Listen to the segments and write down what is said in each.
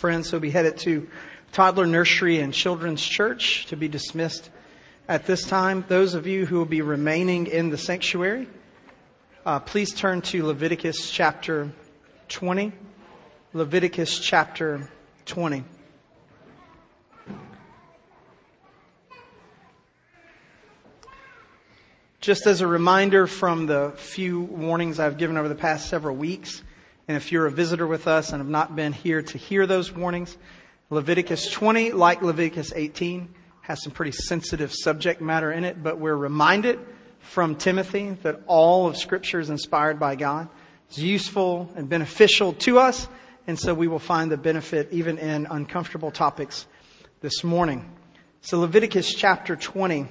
friends who'll be headed to toddler nursery and children's church to be dismissed at this time. Those of you who will be remaining in the sanctuary, uh, please turn to Leviticus chapter 20. Leviticus chapter 20. Just as a reminder from the few warnings I've given over the past several weeks, and if you're a visitor with us and have not been here to hear those warnings, Leviticus 20, like Leviticus 18, has some pretty sensitive subject matter in it, but we're reminded from Timothy that all of Scripture is inspired by God. It's useful and beneficial to us, and so we will find the benefit even in uncomfortable topics this morning. So Leviticus chapter 20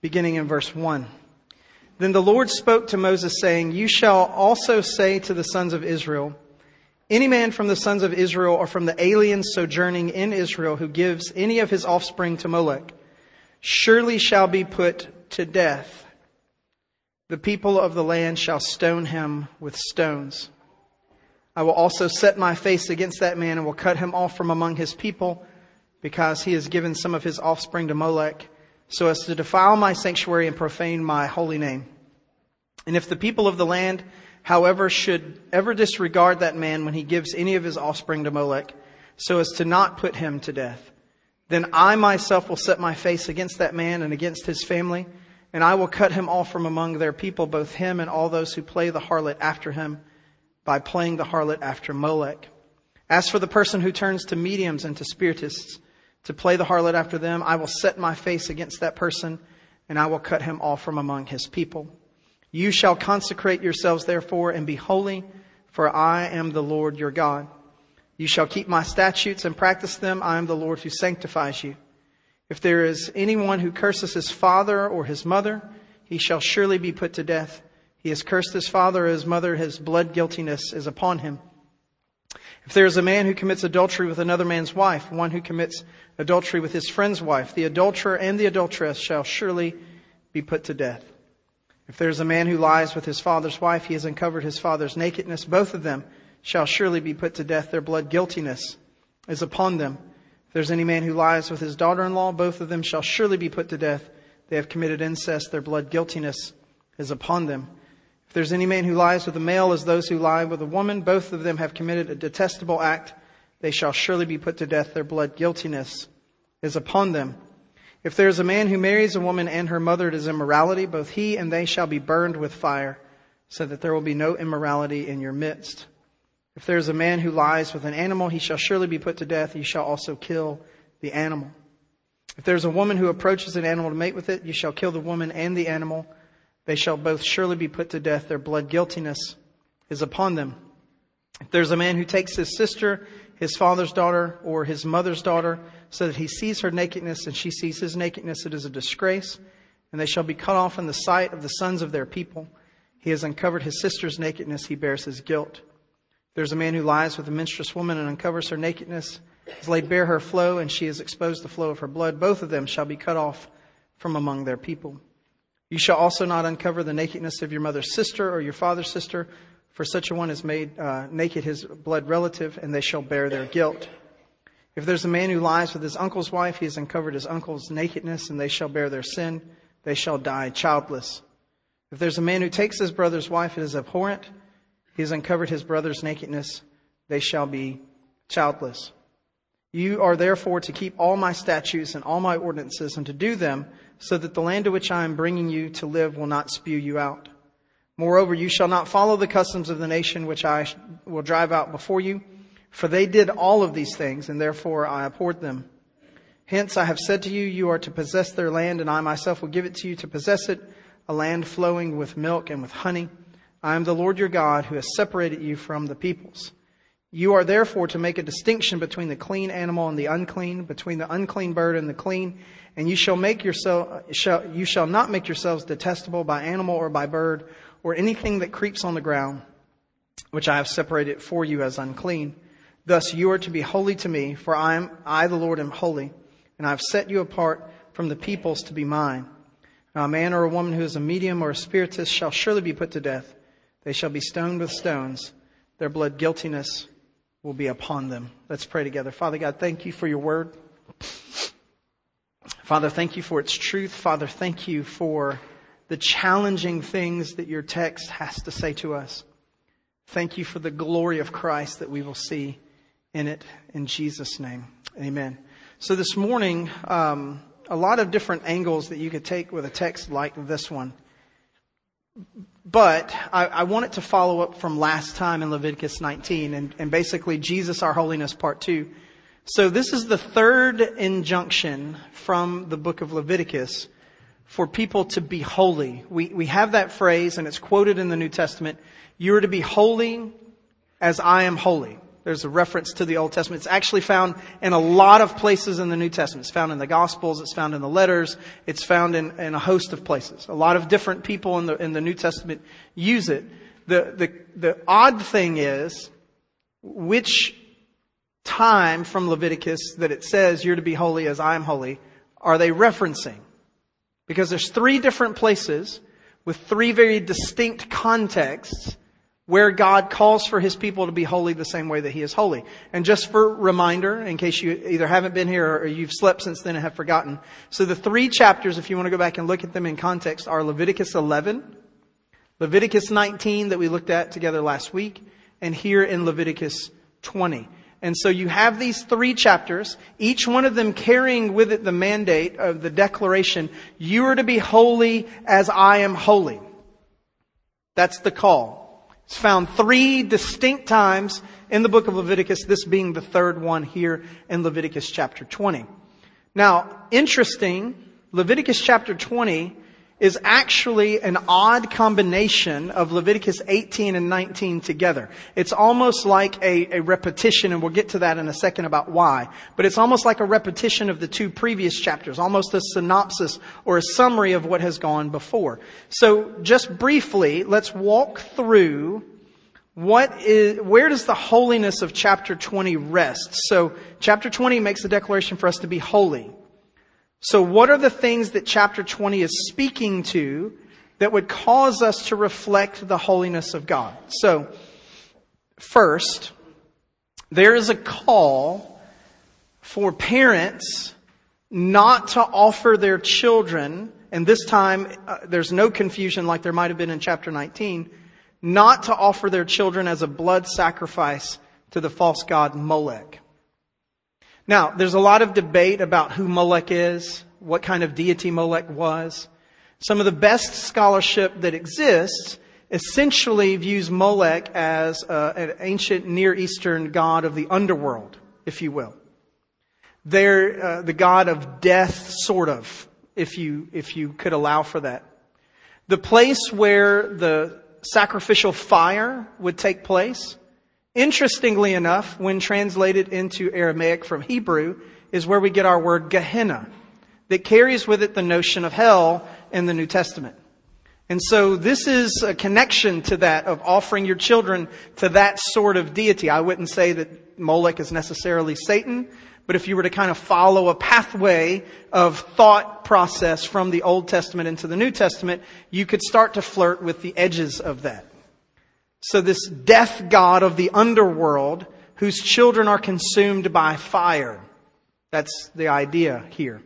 beginning in verse 1. Then the Lord spoke to Moses, saying, You shall also say to the sons of Israel, Any man from the sons of Israel or from the aliens sojourning in Israel who gives any of his offspring to Molech, surely shall be put to death. The people of the land shall stone him with stones. I will also set my face against that man and will cut him off from among his people, because he has given some of his offspring to Molech so as to defile my sanctuary and profane my holy name. And if the people of the land, however, should ever disregard that man when he gives any of his offspring to Molech, so as to not put him to death, then I myself will set my face against that man and against his family, and I will cut him off from among their people, both him and all those who play the harlot after him, by playing the harlot after Molech. As for the person who turns to mediums and to spiritists, to play the harlot after them, I will set my face against that person, and I will cut him off from among his people. You shall consecrate yourselves, therefore, and be holy, for I am the Lord your God. You shall keep my statutes and practice them. I am the Lord who sanctifies you. If there is anyone who curses his father or his mother, he shall surely be put to death. He has cursed his father or his mother, his blood guiltiness is upon him. If there is a man who commits adultery with another man's wife, one who commits adultery with his friend's wife, the adulterer and the adulteress shall surely be put to death. If there is a man who lies with his father's wife, he has uncovered his father's nakedness. Both of them shall surely be put to death. Their blood guiltiness is upon them. If there's any man who lies with his daughter-in-law, both of them shall surely be put to death. They have committed incest. Their blood guiltiness is upon them. If there's any man who lies with a male as those who lie with a woman, both of them have committed a detestable act. They shall surely be put to death. Their blood guiltiness is upon them. If there is a man who marries a woman and her mother, it is immorality. Both he and they shall be burned with fire, so that there will be no immorality in your midst. If there is a man who lies with an animal, he shall surely be put to death. You shall also kill the animal. If there is a woman who approaches an animal to mate with it, you shall kill the woman and the animal. They shall both surely be put to death. Their blood guiltiness is upon them. If there's a man who takes his sister, his father's daughter, or his mother's daughter, so that he sees her nakedness and she sees his nakedness, it is a disgrace, and they shall be cut off in the sight of the sons of their people. He has uncovered his sister's nakedness, he bears his guilt. There's a man who lies with a menstruous woman and uncovers her nakedness, has laid bare her flow, and she has exposed the flow of her blood, both of them shall be cut off from among their people. You shall also not uncover the nakedness of your mother's sister or your father's sister, for such a one is made uh, naked his blood relative, and they shall bear their guilt. If there's a man who lies with his uncle's wife, he has uncovered his uncle's nakedness, and they shall bear their sin. They shall die childless. If there's a man who takes his brother's wife, it is abhorrent. He has uncovered his brother's nakedness. They shall be childless. You are therefore to keep all my statutes and all my ordinances and to do them so that the land to which I am bringing you to live will not spew you out. Moreover, you shall not follow the customs of the nation which I will drive out before you, for they did all of these things, and therefore I abhorred them. Hence I have said to you, you are to possess their land, and I myself will give it to you to possess it, a land flowing with milk and with honey. I am the Lord your God who has separated you from the peoples. You are therefore to make a distinction between the clean animal and the unclean, between the unclean bird and the clean, and you shall make yourself, shall, you shall not make yourselves detestable by animal or by bird or anything that creeps on the ground, which I have separated for you as unclean. Thus you are to be holy to me, for I am, I the Lord am holy, and I have set you apart from the peoples to be mine. Now a man or a woman who is a medium or a spiritist shall surely be put to death. They shall be stoned with stones. Their blood guiltiness will be upon them. Let's pray together. Father God, thank you for your word. Father, thank you for its truth. Father, thank you for the challenging things that your text has to say to us. Thank you for the glory of Christ that we will see in it. In Jesus' name, amen. So this morning, um, a lot of different angles that you could take with a text like this one. But I, I want it to follow up from last time in Leviticus 19 and, and basically Jesus, our holiness, part two. So this is the third injunction from the book of Leviticus for people to be holy. We, we have that phrase and it's quoted in the New Testament. You are to be holy as I am holy. There's a reference to the Old Testament. It's actually found in a lot of places in the New Testament. It's found in the Gospels. It's found in the letters. It's found in, in a host of places. A lot of different people in the, in the New Testament use it. The, the, the odd thing is, which time from Leviticus that it says you're to be holy as I am holy are they referencing? Because there's three different places with three very distinct contexts where God calls for his people to be holy the same way that he is holy. And just for reminder, in case you either haven't been here or you've slept since then and have forgotten. So the three chapters, if you want to go back and look at them in context, are Leviticus 11, Leviticus 19 that we looked at together last week, and here in Leviticus 20. And so you have these three chapters, each one of them carrying with it the mandate of the declaration, you are to be holy as I am holy. That's the call. It's found three distinct times in the book of Leviticus, this being the third one here in Leviticus chapter 20. Now, interesting, Leviticus chapter 20 is actually an odd combination of Leviticus 18 and 19 together. It's almost like a, a, repetition, and we'll get to that in a second about why. But it's almost like a repetition of the two previous chapters, almost a synopsis or a summary of what has gone before. So just briefly, let's walk through what is, where does the holiness of chapter 20 rest? So chapter 20 makes the declaration for us to be holy. So what are the things that chapter 20 is speaking to that would cause us to reflect the holiness of God? So, first, there is a call for parents not to offer their children, and this time uh, there's no confusion like there might have been in chapter 19, not to offer their children as a blood sacrifice to the false god Molech. Now, there's a lot of debate about who Molech is, what kind of deity Molech was. Some of the best scholarship that exists essentially views Molech as uh, an ancient Near Eastern god of the underworld, if you will. They're uh, the god of death, sort of, if you, if you could allow for that. The place where the sacrificial fire would take place Interestingly enough, when translated into Aramaic from Hebrew, is where we get our word Gehenna, that carries with it the notion of hell in the New Testament. And so this is a connection to that of offering your children to that sort of deity. I wouldn't say that Molech is necessarily Satan, but if you were to kind of follow a pathway of thought process from the Old Testament into the New Testament, you could start to flirt with the edges of that. So this death god of the underworld whose children are consumed by fire. That's the idea here.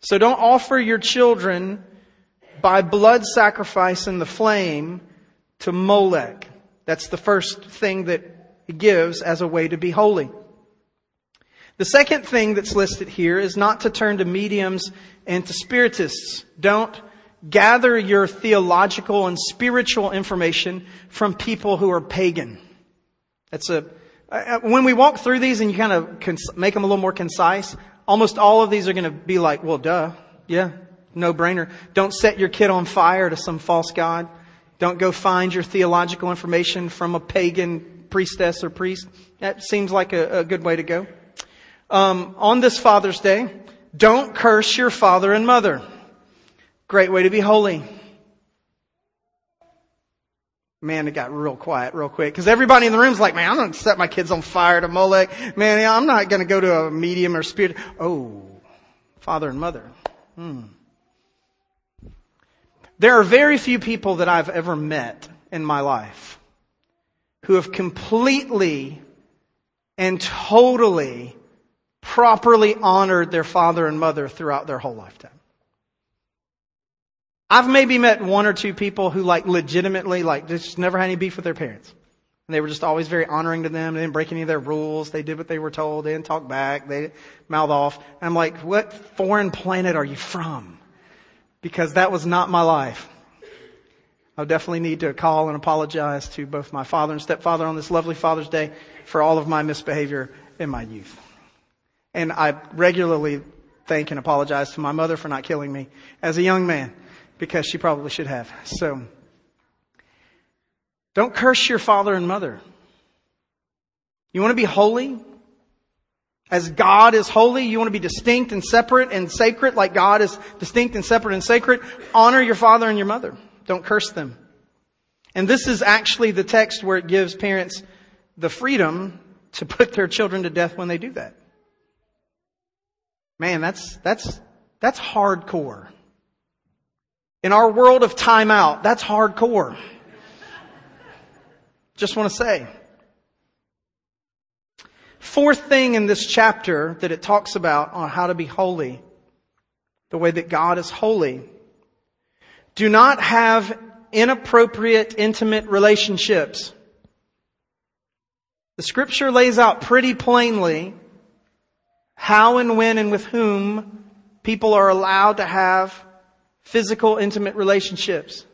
So don't offer your children by blood sacrifice in the flame to Molech. That's the first thing that it gives as a way to be holy. The second thing that's listed here is not to turn to mediums and to spiritists. Don't gather your theological and spiritual information from people who are pagan. That's a, uh, when we walk through these and you kind of cons- make them a little more concise, almost all of these are going to be like, well, duh. Yeah. No brainer. Don't set your kid on fire to some false god. Don't go find your theological information from a pagan priestess or priest. That seems like a, a good way to go. Um, on this Father's Day, don't curse your father and mother. Great way to be holy. Man, it got real quiet real quick because everybody in the room's like, man, I'm going to set my kids on fire to Molech. Man, I'm not going to go to a medium or spirit. Oh, father and mother. Hmm. There are very few people that I've ever met in my life who have completely and totally, properly honored their father and mother throughout their whole lifetime. I've maybe met one or two people who like legitimately like just never had any beef with their parents. And they were just always very honoring to them. They didn't break any of their rules. They did what they were told. They didn't talk back. They mouth off. And I'm like, what foreign planet are you from? Because that was not my life. I definitely need to call and apologize to both my father and stepfather on this lovely Father's Day for all of my misbehavior in my youth. And I regularly thank and apologize to my mother for not killing me as a young man because she probably should have. So, don't curse your father and mother. You want to be holy? As God is holy, you want to be distinct and separate and sacred like God is distinct and separate and sacred. Honor your father and your mother. Don't curse them. And this is actually the text where it gives parents the freedom to put their children to death when they do that. Man, that's, that's, that's hardcore. In our world of timeout, that's hardcore. Just want to say. Fourth thing in this chapter that it talks about on how to be holy, the way that God is holy, do not have inappropriate intimate relationships. The scripture lays out pretty plainly how and when and with whom people are allowed to have physical intimate relationships.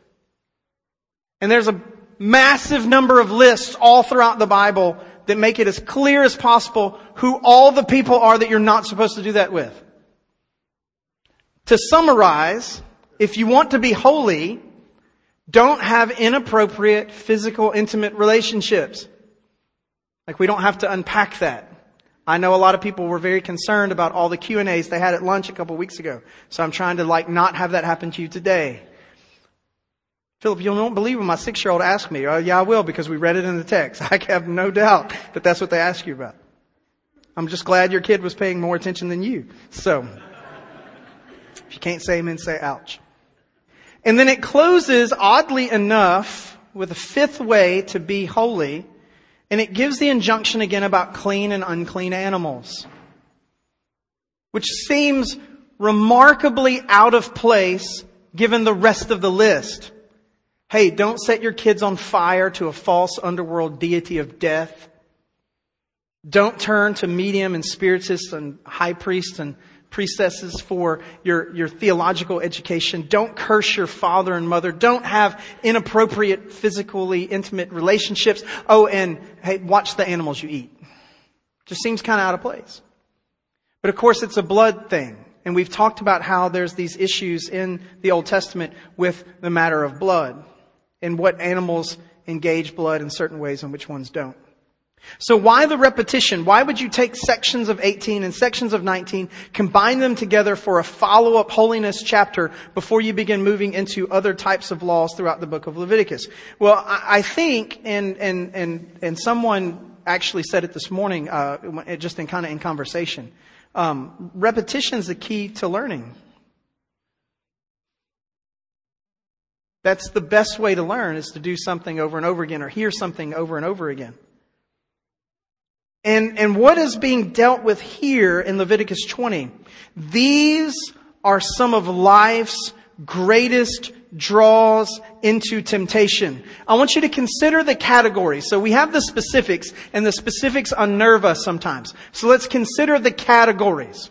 And there's a massive number of lists all throughout the Bible that make it as clear as possible who all the people are that you're not supposed to do that with. To summarize, if you want to be holy, don't have inappropriate physical intimate relationships. Like we don't have to unpack that. I know a lot of people were very concerned about all the Q&As they had at lunch a couple weeks ago. So I'm trying to like not have that happen to you today. Philip, you don't believe when my six-year-old asked me. Oh, yeah, I will because we read it in the text. I have no doubt that that's what they ask you about. I'm just glad your kid was paying more attention than you. So, if you can't say amen, say ouch. And then it closes, oddly enough, with a fifth way to be holy, and it gives the injunction again about clean and unclean animals, which seems remarkably out of place given the rest of the list. Hey, don't set your kids on fire to a false underworld deity of death. Don't turn to medium and spiritists and high priests and priestesses for your, your theological education. Don't curse your father and mother. Don't have inappropriate physically intimate relationships. Oh, and hey, watch the animals you eat. Just seems kind of out of place. But of course, it's a blood thing. And we've talked about how there's these issues in the Old Testament with the matter of blood and what animals engage blood in certain ways and which ones don't. So why the repetition? Why would you take sections of 18 and sections of 19, combine them together for a follow-up holiness chapter before you begin moving into other types of laws throughout the book of Leviticus? Well, I think, and, and, and, and someone actually said it this morning, uh, just in kind of in conversation, um, repetition is the key to learning. That's the best way to learn is to do something over and over again or hear something over and over again. And, and what is being dealt with here in Leviticus 20? These are some of life's greatest draws into temptation. I want you to consider the categories. So we have the specifics and the specifics unnerve us sometimes. So let's consider the categories.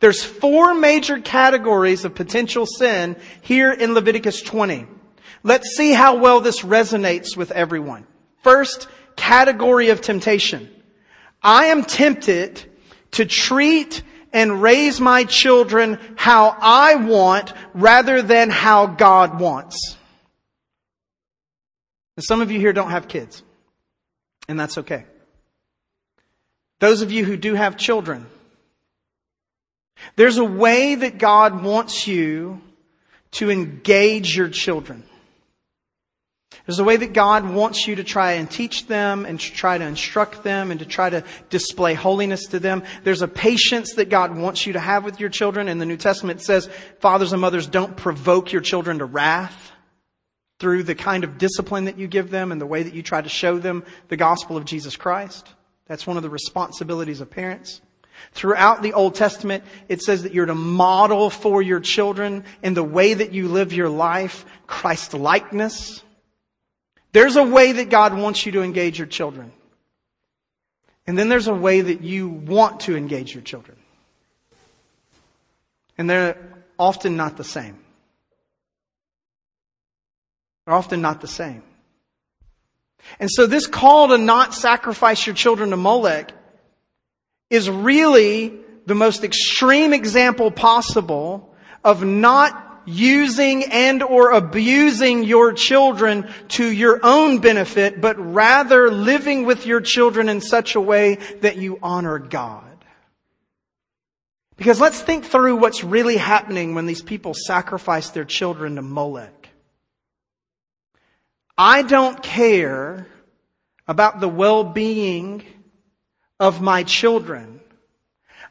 There's four major categories of potential sin here in Leviticus 20. Let's see how well this resonates with everyone. First category of temptation. I am tempted to treat and raise my children how I want rather than how God wants. And some of you here don't have kids, and that's okay. Those of you who do have children, there's a way that God wants you to engage your children. There's a way that God wants you to try and teach them and to try to instruct them and to try to display holiness to them. There's a patience that God wants you to have with your children. And the New Testament says, fathers and mothers don't provoke your children to wrath through the kind of discipline that you give them and the way that you try to show them the gospel of Jesus Christ. That's one of the responsibilities of parents. Throughout the Old Testament, it says that you're to model for your children in the way that you live your life, Christ likeness. There's a way that God wants you to engage your children. And then there's a way that you want to engage your children. And they're often not the same. They're often not the same. And so this call to not sacrifice your children to Molech is really the most extreme example possible of not using and or abusing your children to your own benefit, but rather living with your children in such a way that you honor God. Because let's think through what's really happening when these people sacrifice their children to Molech. I don't care about the well-being of my children.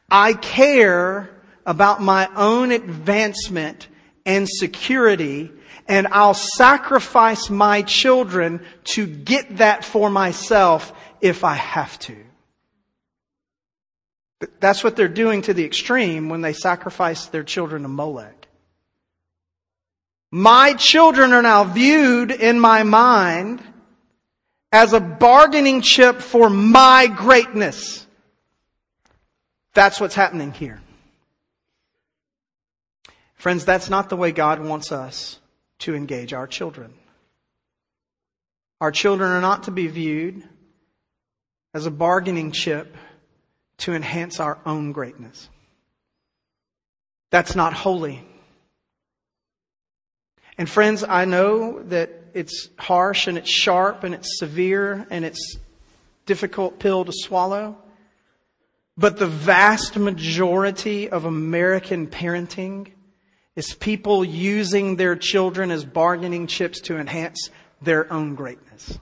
I care about my own advancement and security and I'll sacrifice my children to get that for myself if I have to. That's what they're doing to the extreme when they sacrifice their children to Molech. My children are now viewed in my mind as a bargaining chip for my greatness. That's what's happening here. Friends, that's not the way God wants us to engage our children. Our children are not to be viewed as a bargaining chip to enhance our own greatness. That's not holy. And friends, I know that it's harsh and it's sharp and it's severe and it's difficult pill to swallow. But the vast majority of American parenting is people using their children as bargaining chips to enhance their own greatness.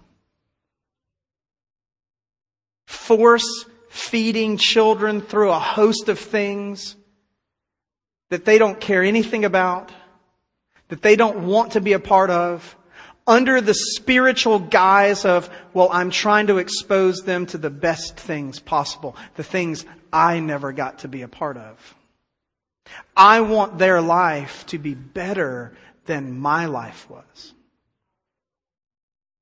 Force feeding children through a host of things that they don't care anything about that they don't want to be a part of under the spiritual guise of, well, I'm trying to expose them to the best things possible, the things I never got to be a part of. I want their life to be better than my life was.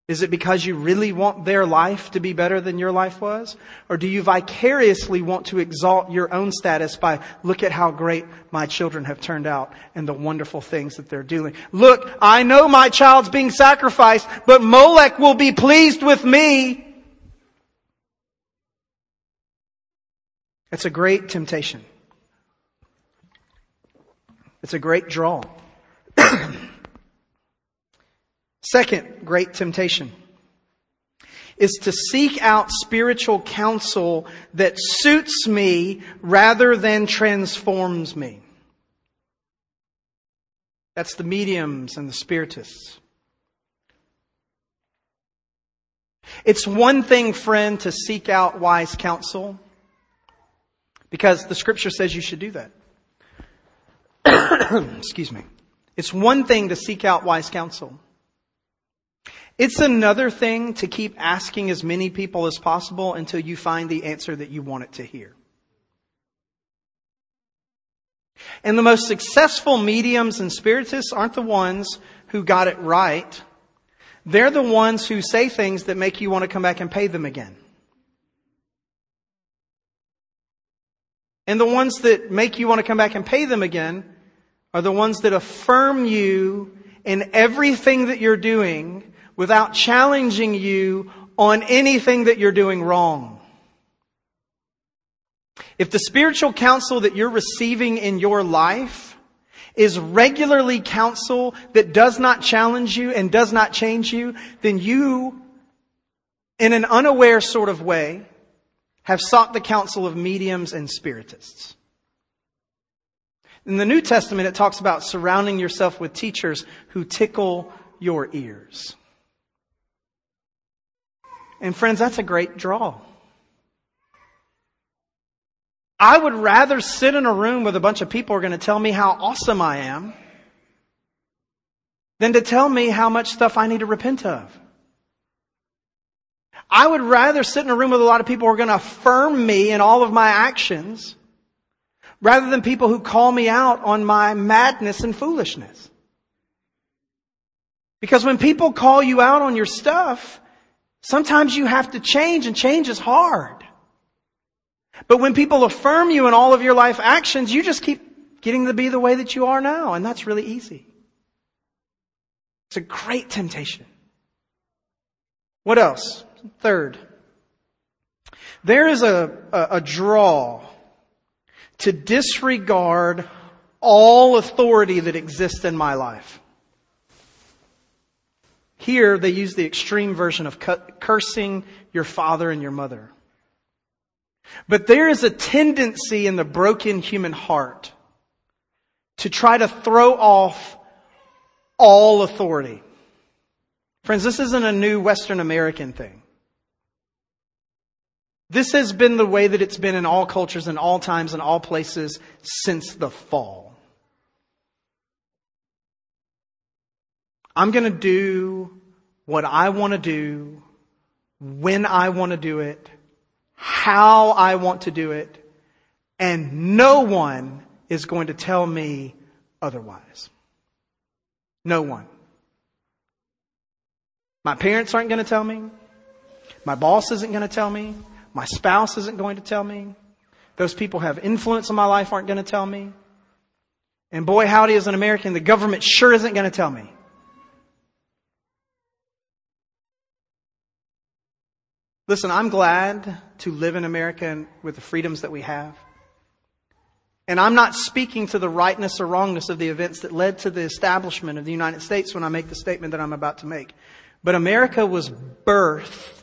Is it because you really want their life to be better than your life was? Or do you vicariously want to exalt your own status by, look at how great my children have turned out and the wonderful things that they're doing? Look, I know my child's being sacrificed, but Molech will be pleased with me. It's a great temptation. It's a great draw. Second great temptation is to seek out spiritual counsel that suits me rather than transforms me. That's the mediums and the spiritists. It's one thing, friend, to seek out wise counsel because the scripture says you should do that. Excuse me. It's one thing to seek out wise counsel. It's another thing to keep asking as many people as possible until you find the answer that you want it to hear. And the most successful mediums and spiritists aren't the ones who got it right. They're the ones who say things that make you want to come back and pay them again. And the ones that make you want to come back and pay them again are the ones that affirm you in everything that you're doing without challenging you on anything that you're doing wrong. If the spiritual counsel that you're receiving in your life is regularly counsel that does not challenge you and does not change you, then you, in an unaware sort of way, have sought the counsel of mediums and spiritists. In the New Testament, it talks about surrounding yourself with teachers who tickle your ears. And friends, that's a great draw. I would rather sit in a room with a bunch of people who are going to tell me how awesome I am than to tell me how much stuff I need to repent of. I would rather sit in a room with a lot of people who are going to affirm me in all of my actions rather than people who call me out on my madness and foolishness. Because when people call you out on your stuff, sometimes you have to change and change is hard. But when people affirm you in all of your life actions, you just keep getting to be the way that you are now, and that's really easy. It's a great temptation. What else? Third, there is a, a, a draw to disregard all authority that exists in my life. Here, they use the extreme version of cursing your father and your mother. But there is a tendency in the broken human heart to try to throw off all authority. Friends, this isn't a new Western American thing. This has been the way that it's been in all cultures and all times and all places since the fall. I'm going to do what I want to do, when I want to do it, how I want to do it, and no one is going to tell me otherwise. No one. My parents aren't going to tell me. My boss isn't going to tell me. My spouse isn't going to tell me. Those people have influence on my life aren't going to tell me. And boy, howdy, as an American, the government sure isn't going to tell me. Listen, I'm glad to live in America with the freedoms that we have. And I'm not speaking to the rightness or wrongness of the events that led to the establishment of the United States when I make the statement that I'm about to make. But America was birthed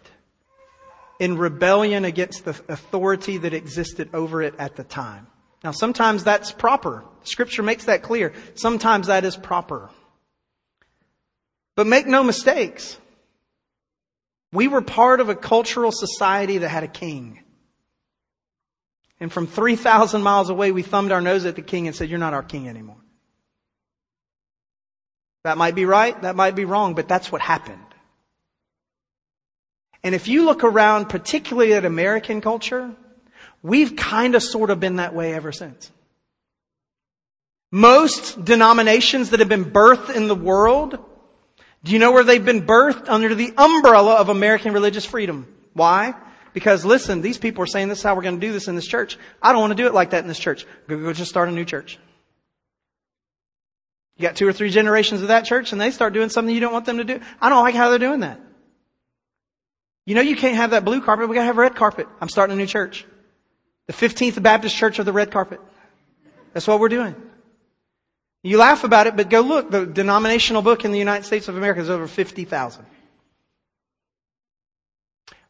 in rebellion against the authority that existed over it at the time. Now, sometimes that's proper. Scripture makes that clear. Sometimes that is proper. But make no mistakes. We were part of a cultural society that had a king. And from 3,000 miles away, we thumbed our nose at the king and said, You're not our king anymore. That might be right, that might be wrong, but that's what happened. And if you look around, particularly at American culture, we've kind of sort of been that way ever since. Most denominations that have been birthed in the world, do you know where they've been birthed? Under the umbrella of American religious freedom. Why? Because listen, these people are saying this is how we're going to do this in this church. I don't want to do it like that in this church. Go, go just start a new church. You got two or three generations of that church and they start doing something you don't want them to do. I don't like how they're doing that. You know you can't have that blue carpet. We gotta have red carpet. I'm starting a new church. The 15th Baptist Church of the red carpet. That's what we're doing. You laugh about it, but go look. The denominational book in the United States of America is over 50,000.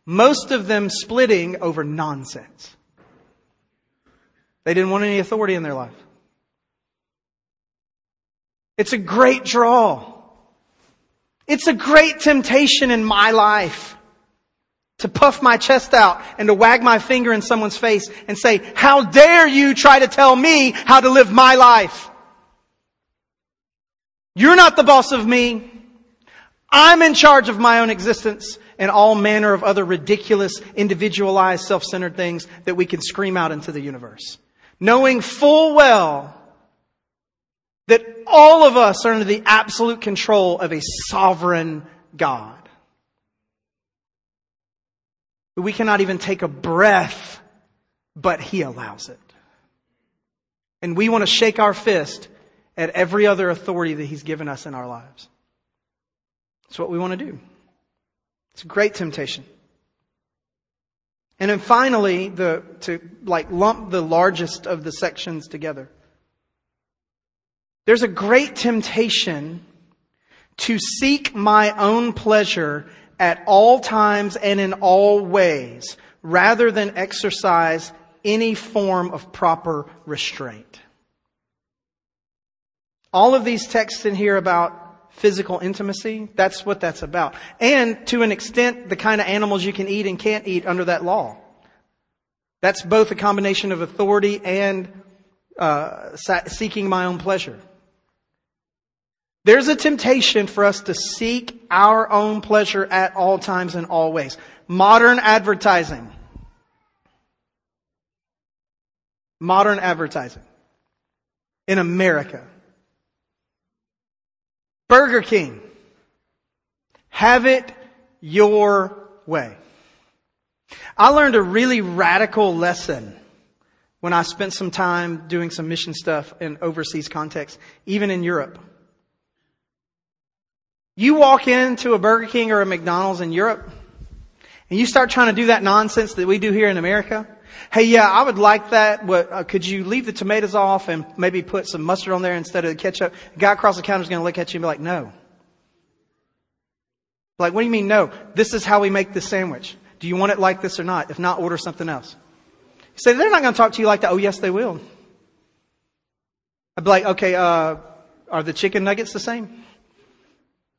Most of them splitting over nonsense. They didn't want any authority in their life. It's a great draw. It's a great temptation in my life to puff my chest out and to wag my finger in someone's face and say, how dare you try to tell me how to live my life? You're not the boss of me. I'm in charge of my own existence and all manner of other ridiculous, individualized, self-centered things that we can scream out into the universe. Knowing full well that all of us are under the absolute control of a sovereign God. We cannot even take a breath, but He allows it. And we want to shake our fist at every other authority that He's given us in our lives. That's what we want to do. It's a great temptation. And then finally, the, to like lump the largest of the sections together. There's a great temptation to seek my own pleasure at all times and in all ways, rather than exercise any form of proper restraint. All of these texts in here about physical intimacy, that's what that's about. And to an extent, the kind of animals you can eat and can't eat under that law. That's both a combination of authority and uh, seeking my own pleasure. There's a temptation for us to seek our own pleasure at all times and all ways. Modern advertising. Modern advertising. In America. Burger King. Have it your way. I learned a really radical lesson when I spent some time doing some mission stuff in overseas context, even in Europe. You walk into a Burger King or a McDonald's in Europe, and you start trying to do that nonsense that we do here in America. Hey, yeah, I would like that. What, uh, could you leave the tomatoes off and maybe put some mustard on there instead of the ketchup? Guy across the counter is going to look at you and be like, no. Like, what do you mean no? This is how we make this sandwich. Do you want it like this or not? If not, order something else. You say, they're not going to talk to you like that. Oh, yes, they will. I'd be like, okay, uh, are the chicken nuggets the same?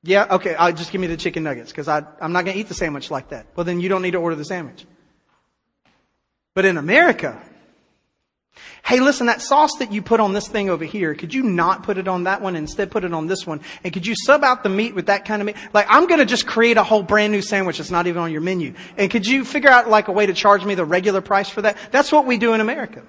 Yeah, okay, I'll just give me the chicken nuggets because I'm not going to eat the sandwich like that. Well, then you don't need to order the sandwich. But in America, hey, listen, that sauce that you put on this thing over here, could you not put it on that one instead put it on this one? And could you sub out the meat with that kind of meat? Like, I'm going to just create a whole brand new sandwich that's not even on your menu. And could you figure out like a way to charge me the regular price for that? That's what we do in America.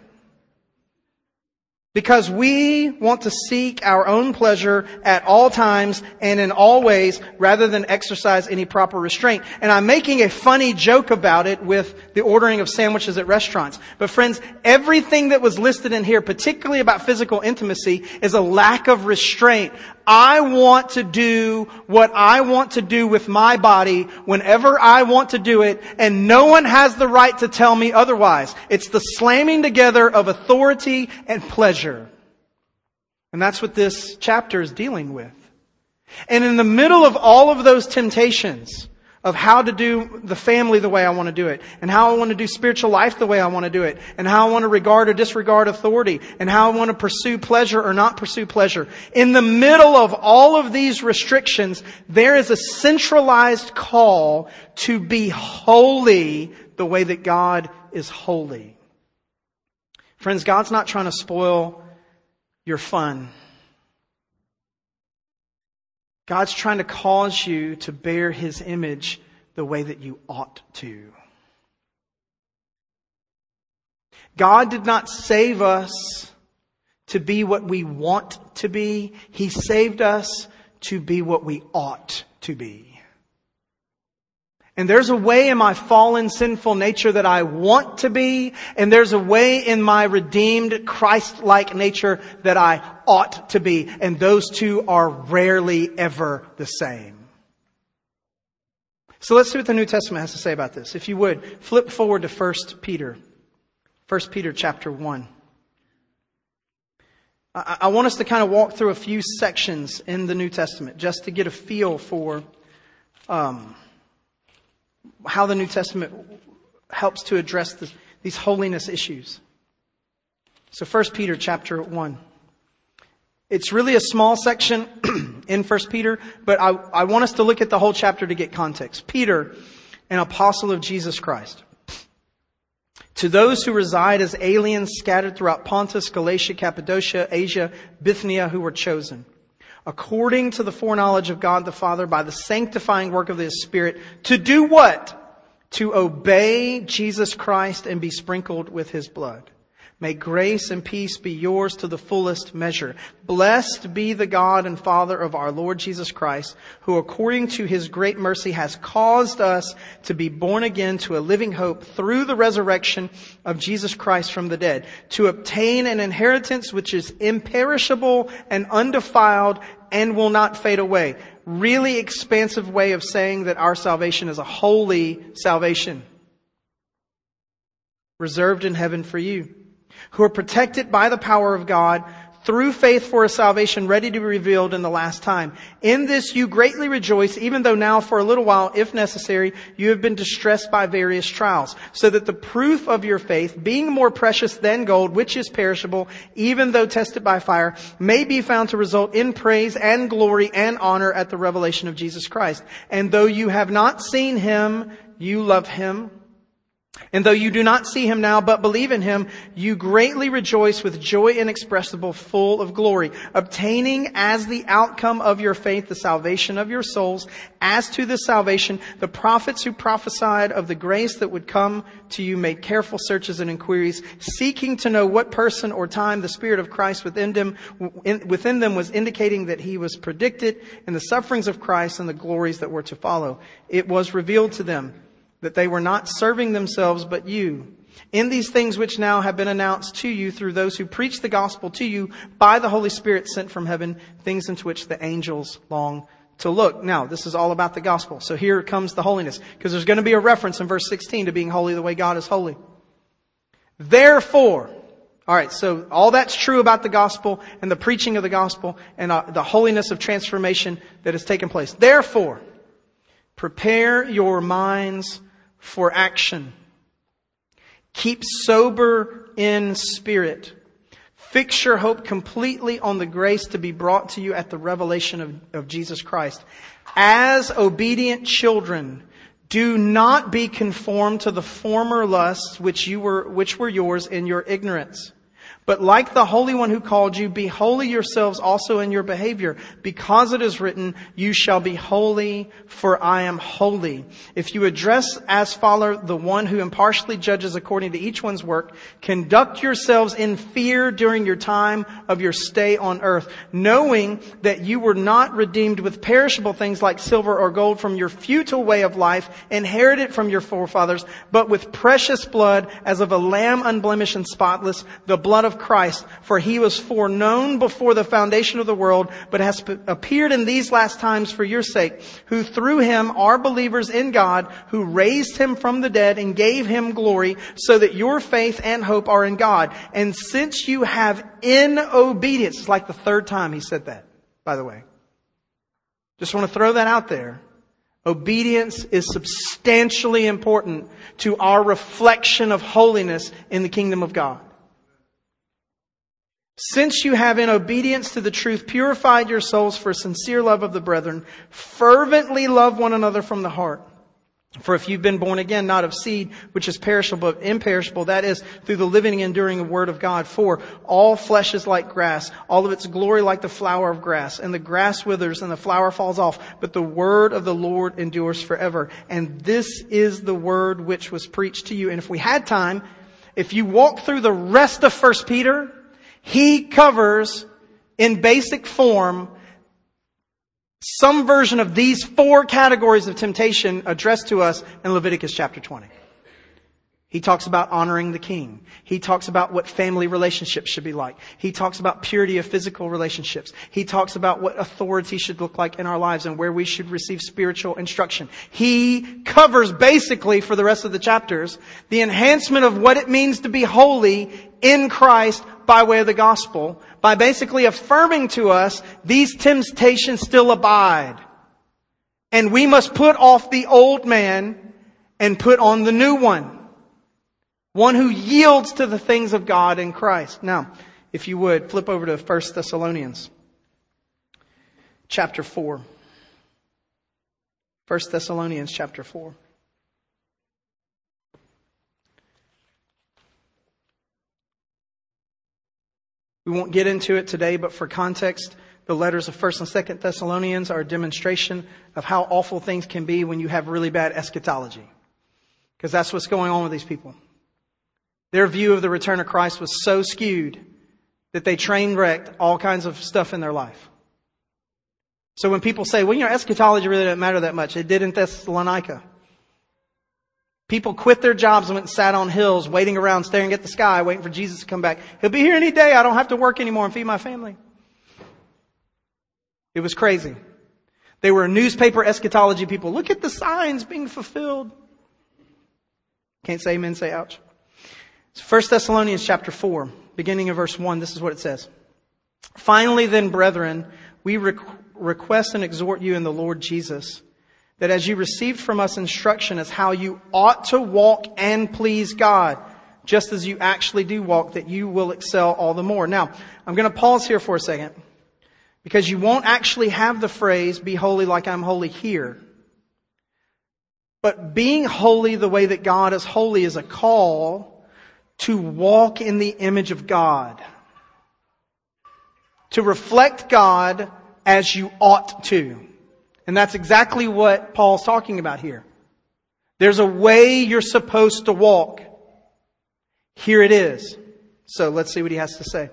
Because we want to seek our own pleasure at all times and in all ways rather than exercise any proper restraint. And I'm making a funny joke about it with the ordering of sandwiches at restaurants. But friends, everything that was listed in here, particularly about physical intimacy, is a lack of restraint. I want to do what I want to do with my body whenever I want to do it, and no one has the right to tell me otherwise. It's the slamming together of authority and pleasure. And that's what this chapter is dealing with. And in the middle of all of those temptations, of how to do the family the way I want to do it, and how I want to do spiritual life the way I want to do it, and how I want to regard or disregard authority, and how I want to pursue pleasure or not pursue pleasure. In the middle of all of these restrictions, there is a centralized call to be holy the way that God is holy. Friends, God's not trying to spoil your fun. God's trying to cause you to bear His image the way that you ought to. God did not save us to be what we want to be. He saved us to be what we ought to be. And there's a way in my fallen sinful nature that I want to be, and there's a way in my redeemed Christ-like nature that I ought to be, and those two are rarely ever the same. So let's see what the New Testament has to say about this. If you would, flip forward to 1 Peter. 1 Peter chapter 1. I want us to kind of walk through a few sections in the New Testament just to get a feel for um, how the New Testament helps to address these holiness issues. So 1 Peter chapter 1. It's really a small section in 1 Peter, but I, I want us to look at the whole chapter to get context. Peter, an apostle of Jesus Christ. To those who reside as aliens scattered throughout Pontus, Galatia, Cappadocia, Asia, Bithynia, who were chosen according to the foreknowledge of God the Father by the sanctifying work of the Spirit, to do what? To obey Jesus Christ and be sprinkled with His blood. May grace and peace be yours to the fullest measure. Blessed be the God and Father of our Lord Jesus Christ, who according to his great mercy has caused us to be born again to a living hope through the resurrection of Jesus Christ from the dead, to obtain an inheritance which is imperishable and undefiled and will not fade away. Really expansive way of saying that our salvation is a holy salvation reserved in heaven for you who are protected by the power of God through faith for a salvation ready to be revealed in the last time. In this you greatly rejoice, even though now for a little while, if necessary, you have been distressed by various trials, so that the proof of your faith, being more precious than gold, which is perishable, even though tested by fire, may be found to result in praise and glory and honor at the revelation of Jesus Christ. And though you have not seen him, you love him. And though you do not see him now, but believe in him, you greatly rejoice with joy inexpressible, full of glory, obtaining as the outcome of your faith the salvation of your souls. As to this salvation, the prophets who prophesied of the grace that would come to you made careful searches and inquiries, seeking to know what person or time the Spirit of Christ within them, within them was indicating that he was predicted in the sufferings of Christ and the glories that were to follow. It was revealed to them that they were not serving themselves but you. In these things which now have been announced to you through those who preach the gospel to you by the Holy Spirit sent from heaven, things into which the angels long to look. Now, this is all about the gospel. So here comes the holiness, because there's going to be a reference in verse 16 to being holy the way God is holy. Therefore, Alright, so all that's true about the gospel and the preaching of the gospel and uh, the holiness of transformation that has taken place. Therefore, prepare your minds for action. Keep sober in spirit. Fix your hope completely on the grace to be brought to you at the revelation of, of Jesus Christ. As obedient children, do not be conformed to the former lusts which you were, which were yours in your ignorance. But like the Holy One who called you, be holy yourselves also in your behavior, because it is written, you shall be holy, for I am holy. If you address as follow the one who impartially judges according to each one's work, conduct yourselves in fear during your time of your stay on earth, knowing that you were not redeemed with perishable things like silver or gold from your futile way of life, inherited from your forefathers, but with precious blood as of a lamb unblemished and spotless, the blood of of Christ, for he was foreknown before the foundation of the world, but has appeared in these last times for your sake, who through him are believers in God, who raised him from the dead and gave him glory, so that your faith and hope are in God. And since you have in obedience, it's like the third time he said that, by the way. Just want to throw that out there. Obedience is substantially important to our reflection of holiness in the kingdom of God. Since you have in obedience to the truth purified your souls for sincere love of the brethren, fervently love one another from the heart. For if you've been born again, not of seed, which is perishable, but imperishable, that is, through the living and enduring word of God. For all flesh is like grass, all of its glory like the flower of grass. And the grass withers and the flower falls off, but the word of the Lord endures forever. And this is the word which was preached to you. And if we had time, if you walk through the rest of First Peter, he covers in basic form some version of these four categories of temptation addressed to us in Leviticus chapter 20. He talks about honoring the king. He talks about what family relationships should be like. He talks about purity of physical relationships. He talks about what authority should look like in our lives and where we should receive spiritual instruction. He covers basically for the rest of the chapters the enhancement of what it means to be holy in Christ by way of the gospel by basically affirming to us these temptations still abide. And we must put off the old man and put on the new one. One who yields to the things of God in Christ. Now, if you would, flip over to 1 Thessalonians chapter 4. 1 Thessalonians chapter 4. We won't get into it today, but for context, the letters of 1st and 2nd Thessalonians are a demonstration of how awful things can be when you have really bad eschatology. Because that's what's going on with these people. Their view of the return of Christ was so skewed that they train wrecked all kinds of stuff in their life. So when people say, well, you know, eschatology really doesn't matter that much, it did in Thessalonica. People quit their jobs and went and sat on hills, waiting around, staring at the sky, waiting for Jesus to come back. He'll be here any day. I don't have to work anymore and feed my family. It was crazy. They were newspaper eschatology people. Look at the signs being fulfilled. Can't say amen, say ouch. It's 1 Thessalonians chapter 4, beginning of verse 1. This is what it says. Finally then, brethren, we request and exhort you in the Lord Jesus that as you received from us instruction as how you ought to walk and please God, just as you actually do walk, that you will excel all the more. Now, I'm going to pause here for a second because you won't actually have the phrase, be holy like I'm holy here. But being holy the way that God is holy is a call to walk in the image of God. To reflect God as you ought to. And that's exactly what Paul's talking about here. There's a way you're supposed to walk. Here it is. So let's see what he has to say.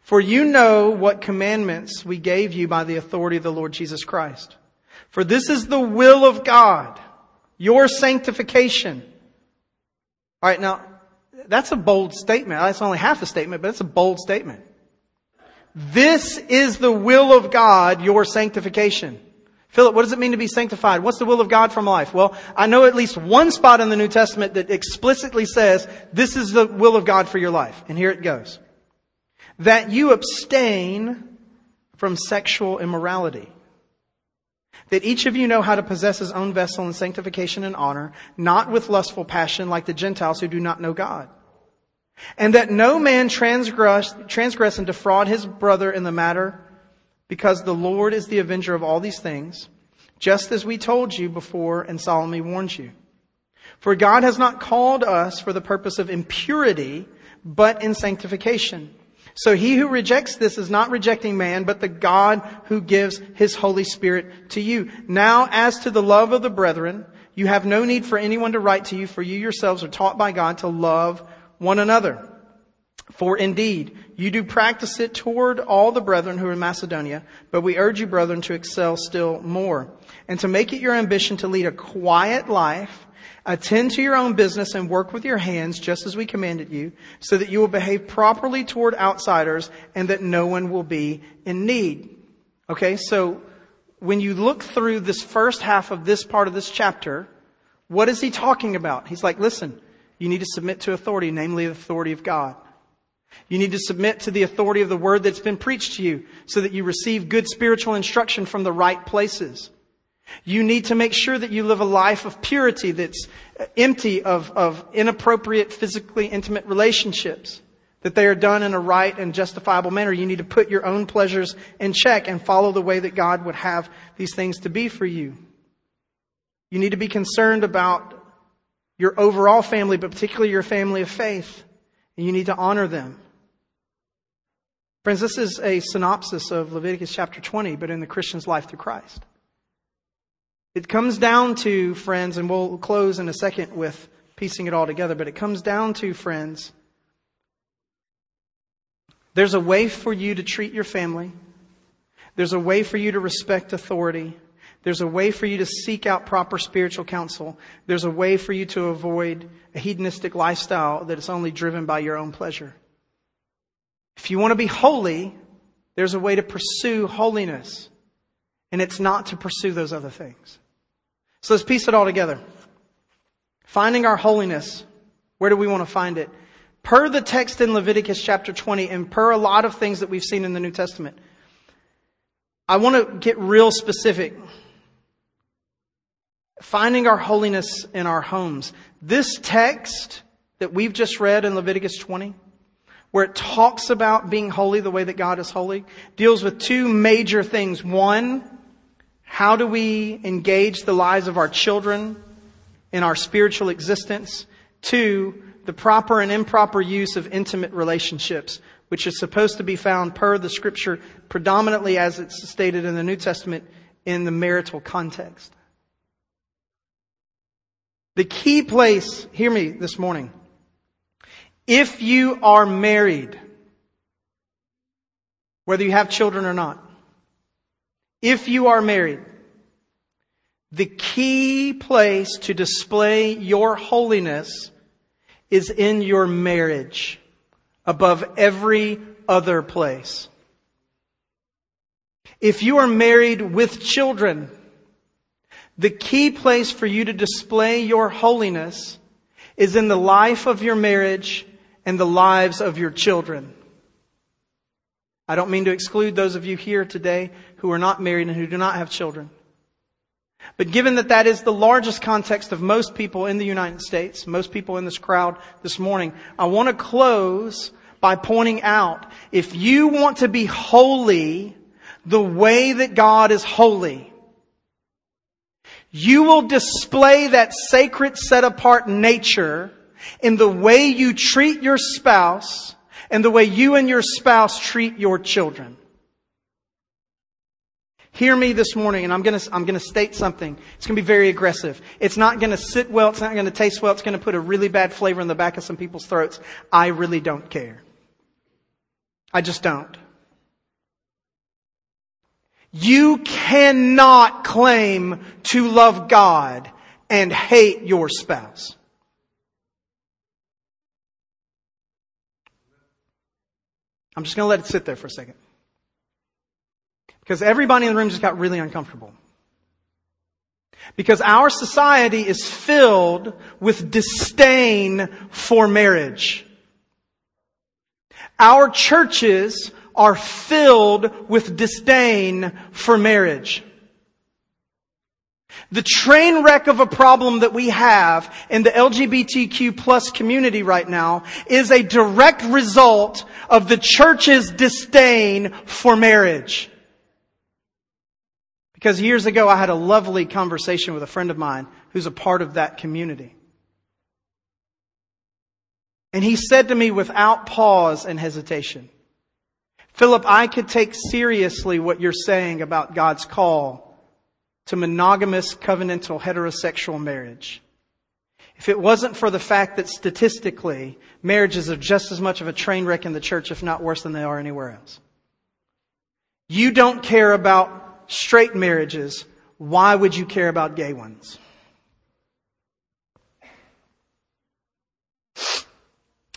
For you know what commandments we gave you by the authority of the Lord Jesus Christ. For this is the will of God, your sanctification. Alright, now, that's a bold statement. That's only half a statement, but it's a bold statement. This is the will of God, your sanctification. Philip, what does it mean to be sanctified? What's the will of God from life? Well, I know at least one spot in the New Testament that explicitly says this is the will of God for your life. And here it goes. That you abstain from sexual immorality. That each of you know how to possess his own vessel in sanctification and honor, not with lustful passion like the Gentiles who do not know God. And that no man transgress, transgress and defraud his brother in the matter because the Lord is the avenger of all these things, just as we told you before and solemnly warned you. For God has not called us for the purpose of impurity, but in sanctification. So he who rejects this is not rejecting man, but the God who gives his Holy Spirit to you. Now, as to the love of the brethren, you have no need for anyone to write to you, for you yourselves are taught by God to love one another. For indeed, you do practice it toward all the brethren who are in Macedonia, but we urge you, brethren, to excel still more, and to make it your ambition to lead a quiet life, attend to your own business, and work with your hands, just as we commanded you, so that you will behave properly toward outsiders, and that no one will be in need. Okay, so when you look through this first half of this part of this chapter, what is he talking about? He's like, listen, you need to submit to authority, namely the authority of God. You need to submit to the authority of the word that's been preached to you so that you receive good spiritual instruction from the right places. You need to make sure that you live a life of purity that's empty of, of inappropriate physically intimate relationships. That they are done in a right and justifiable manner. You need to put your own pleasures in check and follow the way that God would have these things to be for you. You need to be concerned about your overall family, but particularly your family of faith. And you need to honor them. Friends, this is a synopsis of Leviticus chapter 20, but in the Christian's life through Christ. It comes down to, friends, and we'll close in a second with piecing it all together, but it comes down to, friends, there's a way for you to treat your family. There's a way for you to respect authority. There's a way for you to seek out proper spiritual counsel. There's a way for you to avoid a hedonistic lifestyle that is only driven by your own pleasure. If you want to be holy, there's a way to pursue holiness. And it's not to pursue those other things. So let's piece it all together. Finding our holiness. Where do we want to find it? Per the text in Leviticus chapter 20 and per a lot of things that we've seen in the New Testament. I want to get real specific. Finding our holiness in our homes. This text that we've just read in Leviticus 20 where it talks about being holy the way that God is holy, deals with two major things. One, how do we engage the lives of our children in our spiritual existence? Two, the proper and improper use of intimate relationships, which is supposed to be found per the scripture predominantly as it's stated in the New Testament in the marital context. The key place, hear me this morning, if you are married, whether you have children or not, if you are married, the key place to display your holiness is in your marriage above every other place. If you are married with children, the key place for you to display your holiness is in the life of your marriage and the lives of your children. I don't mean to exclude those of you here today who are not married and who do not have children. But given that that is the largest context of most people in the United States, most people in this crowd this morning, I want to close by pointing out if you want to be holy the way that God is holy, you will display that sacred set apart nature in the way you treat your spouse and the way you and your spouse treat your children. Hear me this morning, and I'm gonna, I'm gonna state something. It's gonna be very aggressive. It's not gonna sit well, it's not gonna taste well, it's gonna put a really bad flavor in the back of some people's throats. I really don't care. I just don't. You cannot claim to love God and hate your spouse. I'm just going to let it sit there for a second. Because everybody in the room just got really uncomfortable. Because our society is filled with disdain for marriage. Our churches are filled with disdain for marriage. The train wreck of a problem that we have in the LGBTQ plus community right now is a direct result of the church's disdain for marriage. Because years ago I had a lovely conversation with a friend of mine who's a part of that community. And he said to me without pause and hesitation, Philip, I could take seriously what you're saying about God's call to monogamous covenantal heterosexual marriage. If it wasn't for the fact that statistically, marriages are just as much of a train wreck in the church, if not worse than they are anywhere else. You don't care about straight marriages. Why would you care about gay ones?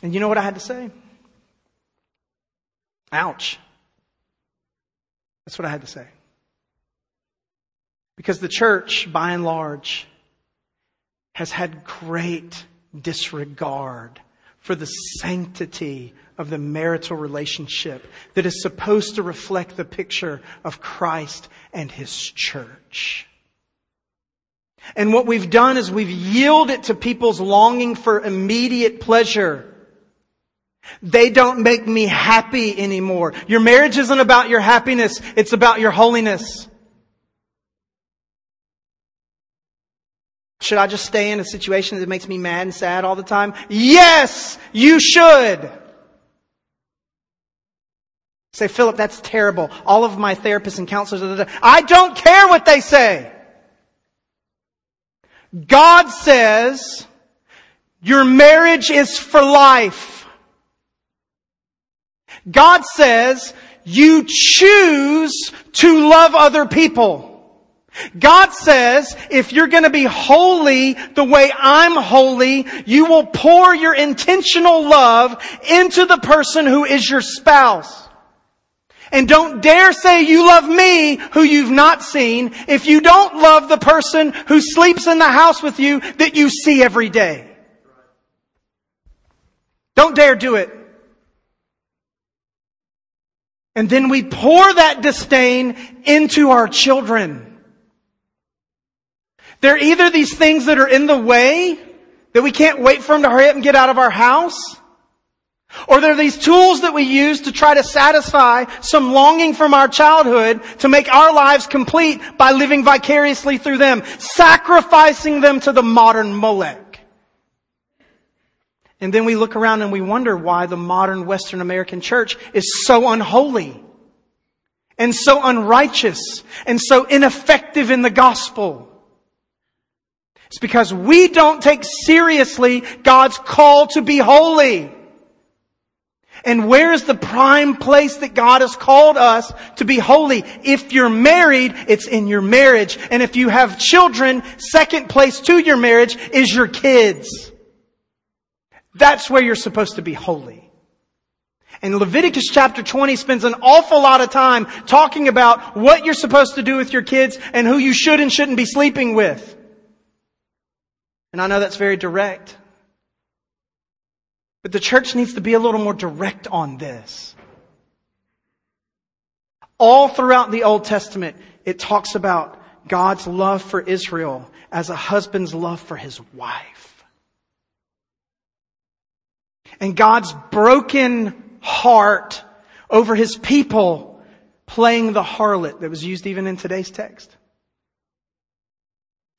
And you know what I had to say? Ouch. That's what I had to say. Because the church, by and large, has had great disregard for the sanctity of the marital relationship that is supposed to reflect the picture of Christ and His church. And what we've done is we've yielded to people's longing for immediate pleasure they don't make me happy anymore. Your marriage isn't about your happiness, it's about your holiness. Should I just stay in a situation that makes me mad and sad all the time? Yes, you should. Say, Philip, that's terrible. All of my therapists and counselors, I don't care what they say. God says your marriage is for life. God says you choose to love other people. God says, if you're gonna be holy the way I'm holy, you will pour your intentional love into the person who is your spouse. And don't dare say you love me who you've not seen if you don't love the person who sleeps in the house with you that you see every day. Don't dare do it. And then we pour that disdain into our children. They're either these things that are in the way that we can't wait for them to hurry up and get out of our house, or they're these tools that we use to try to satisfy some longing from our childhood to make our lives complete by living vicariously through them, sacrificing them to the modern Molech. And then we look around and we wonder why the modern Western American church is so unholy and so unrighteous and so ineffective in the gospel. It's because we don't take seriously God's call to be holy. And where is the prime place that God has called us to be holy? If you're married, it's in your marriage. And if you have children, second place to your marriage is your kids. That's where you're supposed to be holy. And Leviticus chapter 20 spends an awful lot of time talking about what you're supposed to do with your kids and who you should and shouldn't be sleeping with. And I know that's very direct. But the church needs to be a little more direct on this. All throughout the Old Testament, it talks about God's love for Israel as a husband's love for his wife and God's broken heart over his people playing the harlot that was used even in today's text.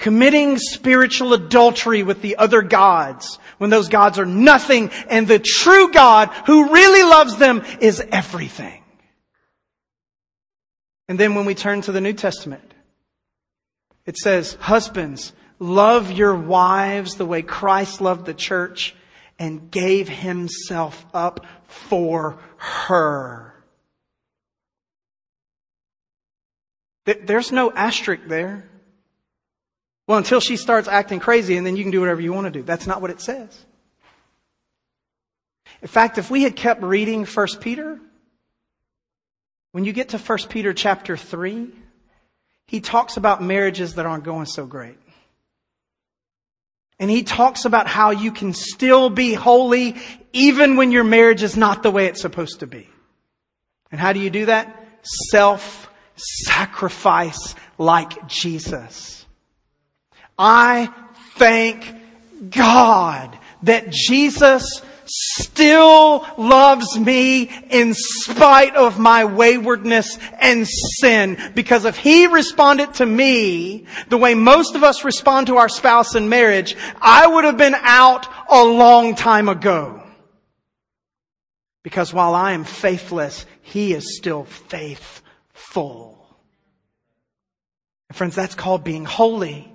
Committing spiritual adultery with the other gods when those gods are nothing and the true God who really loves them is everything. And then when we turn to the New Testament, it says, husbands, love your wives the way Christ loved the church and gave himself up for her. There's no asterisk there. Well, until she starts acting crazy and then you can do whatever you want to do. That's not what it says. In fact, if we had kept reading 1 Peter, when you get to 1 Peter chapter 3, he talks about marriages that aren't going so great. And he talks about how you can still be holy even when your marriage is not the way it's supposed to be. And how do you do that? Self sacrifice like Jesus. I thank God that Jesus still loves me in spite of my waywardness and sin. Because if he responded to me the way most of us respond to our spouse in marriage, I would have been out a long time ago. Because while I am faithless, he is still faithful. friends, that's called being holy.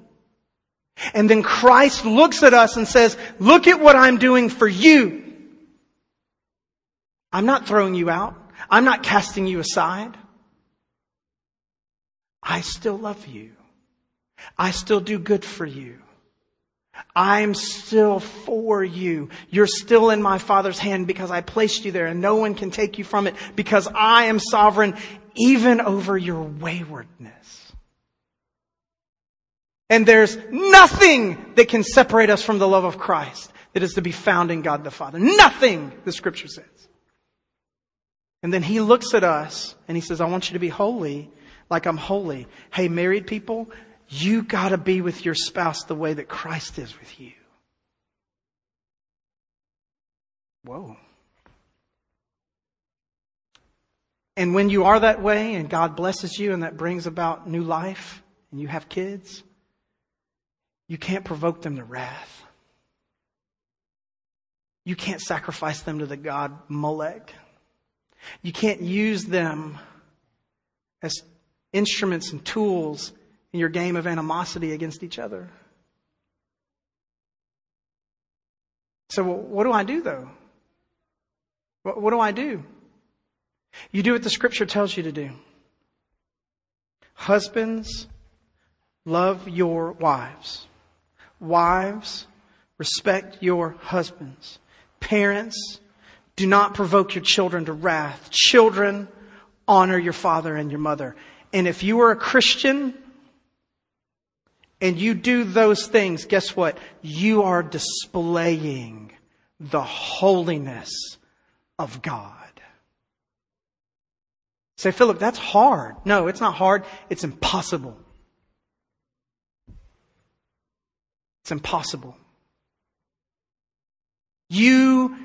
And then Christ looks at us and says, look at what I'm doing for you. I'm not throwing you out. I'm not casting you aside. I still love you. I still do good for you. I'm still for you. You're still in my Father's hand because I placed you there and no one can take you from it because I am sovereign even over your waywardness. And there's nothing that can separate us from the love of Christ that is to be found in God the Father. Nothing, the scripture says. And then he looks at us and he says, I want you to be holy like I'm holy. Hey, married people, you gotta be with your spouse the way that Christ is with you. Whoa. And when you are that way and God blesses you and that brings about new life and you have kids, you can't provoke them to wrath. You can't sacrifice them to the God Molech. You can't use them as instruments and tools in your game of animosity against each other. So, what do I do though? What, what do I do? You do what the scripture tells you to do. Husbands, love your wives. Wives, respect your husbands. Parents, do not provoke your children to wrath. Children, honor your father and your mother. And if you are a Christian and you do those things, guess what? You are displaying the holiness of God. Say, Philip, that's hard. No, it's not hard. It's impossible. It's impossible. You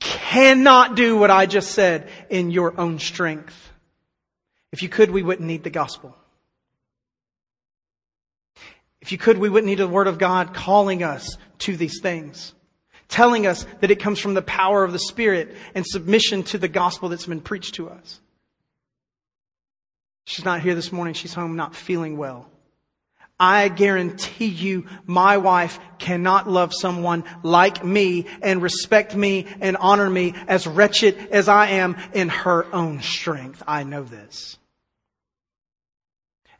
cannot do what I just said in your own strength. If you could, we wouldn't need the gospel. If you could, we wouldn't need the word of God calling us to these things. Telling us that it comes from the power of the Spirit and submission to the gospel that's been preached to us. She's not here this morning. She's home not feeling well. I guarantee you my wife cannot love someone like me and respect me and honor me as wretched as I am in her own strength. I know this.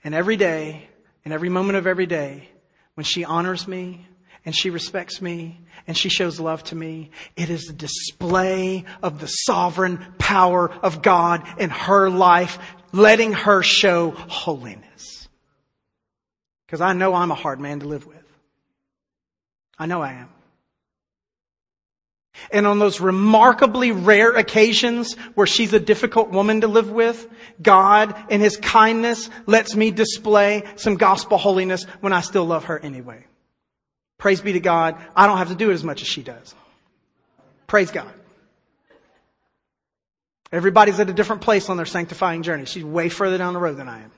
And every day, in every moment of every day, when she honors me and she respects me and she shows love to me, it is a display of the sovereign power of God in her life, letting her show holiness. Because I know I'm a hard man to live with. I know I am. And on those remarkably rare occasions where she's a difficult woman to live with, God in His kindness lets me display some gospel holiness when I still love her anyway. Praise be to God. I don't have to do it as much as she does. Praise God. Everybody's at a different place on their sanctifying journey. She's way further down the road than I am.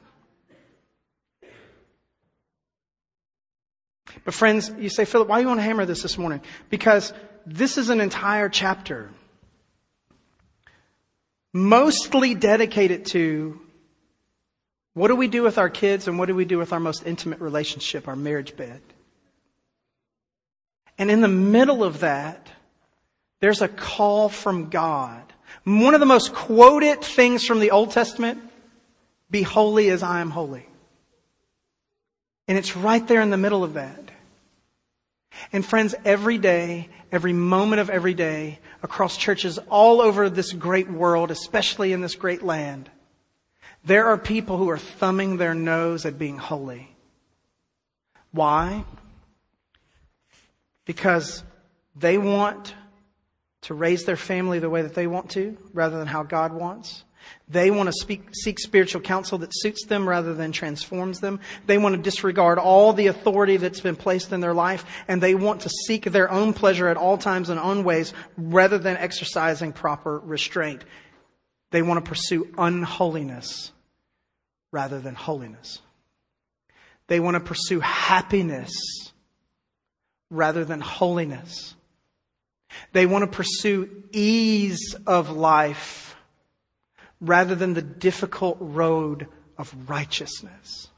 But friends, you say, Philip, why do you want to hammer this this morning? Because this is an entire chapter mostly dedicated to what do we do with our kids and what do we do with our most intimate relationship, our marriage bed? And in the middle of that, there's a call from God. One of the most quoted things from the Old Testament, be holy as I am holy. And it's right there in the middle of that. And friends, every day, every moment of every day, across churches all over this great world, especially in this great land, there are people who are thumbing their nose at being holy. Why? Because they want to raise their family the way that they want to rather than how God wants. They want to speak, seek spiritual counsel that suits them rather than transforms them. They want to disregard all the authority that's been placed in their life and they want to seek their own pleasure at all times and own ways rather than exercising proper restraint. They want to pursue unholiness rather than holiness. They want to pursue happiness rather than holiness. They want to pursue ease of life rather than the difficult road of righteousness.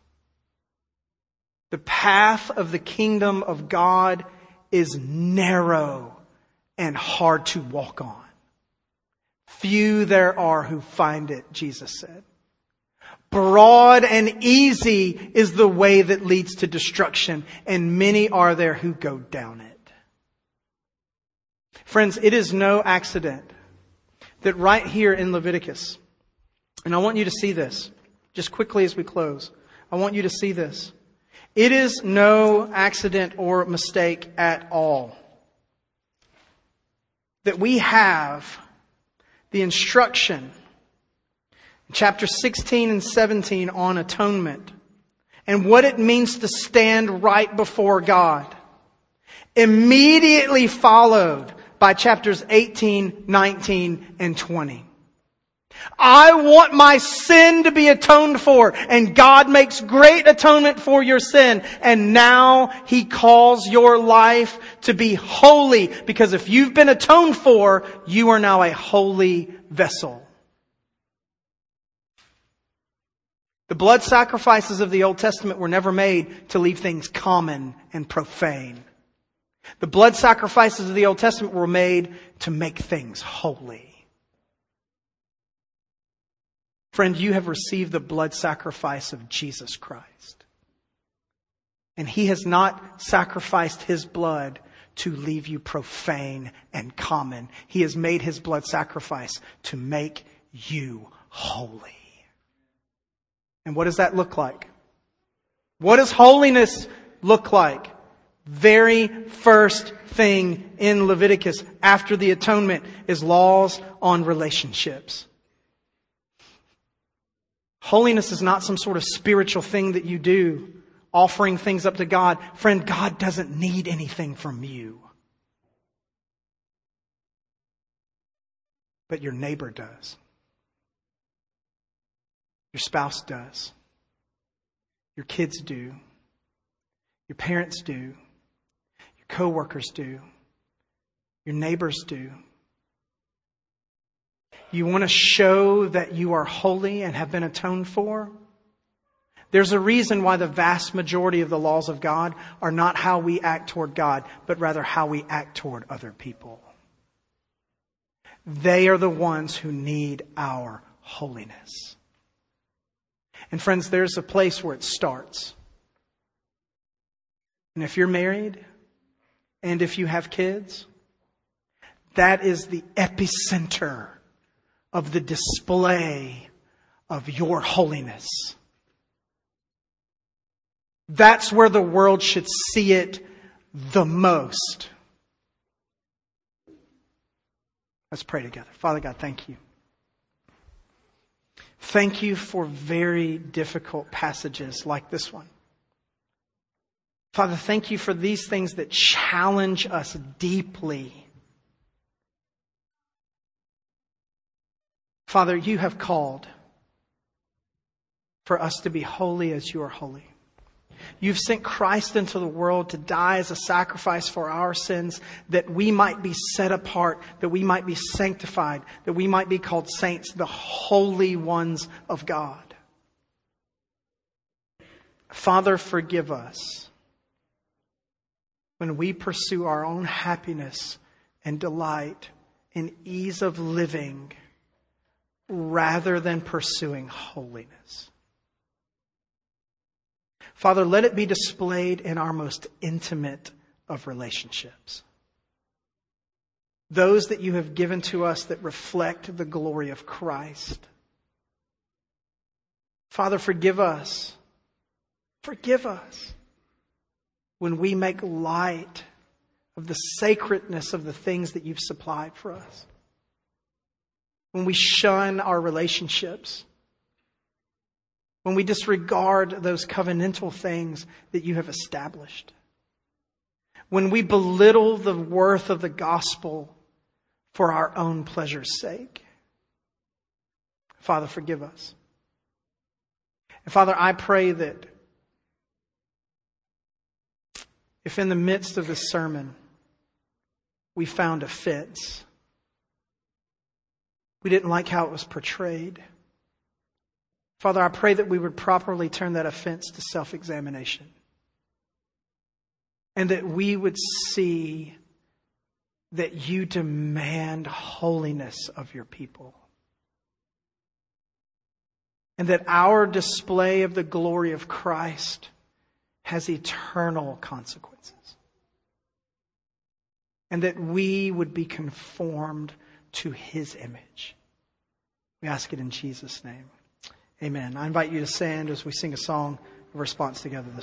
The path of the kingdom of God is narrow and hard to walk on. Few there are who find it, Jesus said. Broad and easy is the way that leads to destruction, and many are there who go down it. Friends, it is no accident that right here in Leviticus, and I want you to see this just quickly as we close. I want you to see this. It is no accident or mistake at all that we have the instruction in chapter 16 and 17 on atonement and what it means to stand right before God. Immediately followed by chapters 18, 19, and 20. I want my sin to be atoned for, and God makes great atonement for your sin, and now He calls your life to be holy, because if you've been atoned for, you are now a holy vessel. The blood sacrifices of the Old Testament were never made to leave things common and profane. The blood sacrifices of the Old Testament were made to make things holy. Friend, you have received the blood sacrifice of Jesus Christ. And he has not sacrificed his blood to leave you profane and common. He has made his blood sacrifice to make you holy. And what does that look like? What does holiness look like? very first thing in Leviticus after the atonement is laws on relationships. Holiness is not some sort of spiritual thing that you do, offering things up to God. Friend, God doesn't need anything from you. But your neighbor does. Your spouse does. Your kids do. Your parents do Your coworkers do, your neighbors do. You want to show that you are holy and have been atoned for? There's a reason why the vast majority of the laws of God are not how we act toward God, but rather how we act toward other people. They are the ones who need our holiness. And friends, there's a place where it starts. And if you're married, and if you have kids, that is the epicenter of the display of your holiness. That's where the world should see it the most. Let's pray together. Father God, thank you. Thank you for very difficult passages like this one. Father, thank you for these things that challenge us deeply. Father, you have called for us to be holy as you are holy. You've sent Christ into the world to die as a sacrifice for our sins, that we might be set apart, that we might be sanctified, that we might be called saints, the holy ones of God. Father, forgive us when we pursue our own happiness and delight in ease of living rather than pursuing holiness. Father, let it be displayed in our most intimate of relationships. Those that you have given to us that reflect the glory of Christ. Father, forgive us. Forgive us when we make light of the sacredness of the things that you've supplied for us. When we shun our relationships when we disregard those covenantal things that you have established, when we belittle the worth of the gospel for our own pleasure's sake. Father, forgive us. And Father, I pray that if in the midst of this sermon we found offense, we didn't like how it was portrayed, Father, I pray that we would properly turn that offense to self examination. And that we would see that you demand holiness of your people. And that our display of the glory of Christ has eternal consequences. And that we would be conformed to his image. We ask it in Jesus' name. Amen. I invite you to stand as we sing a song of response together this morning.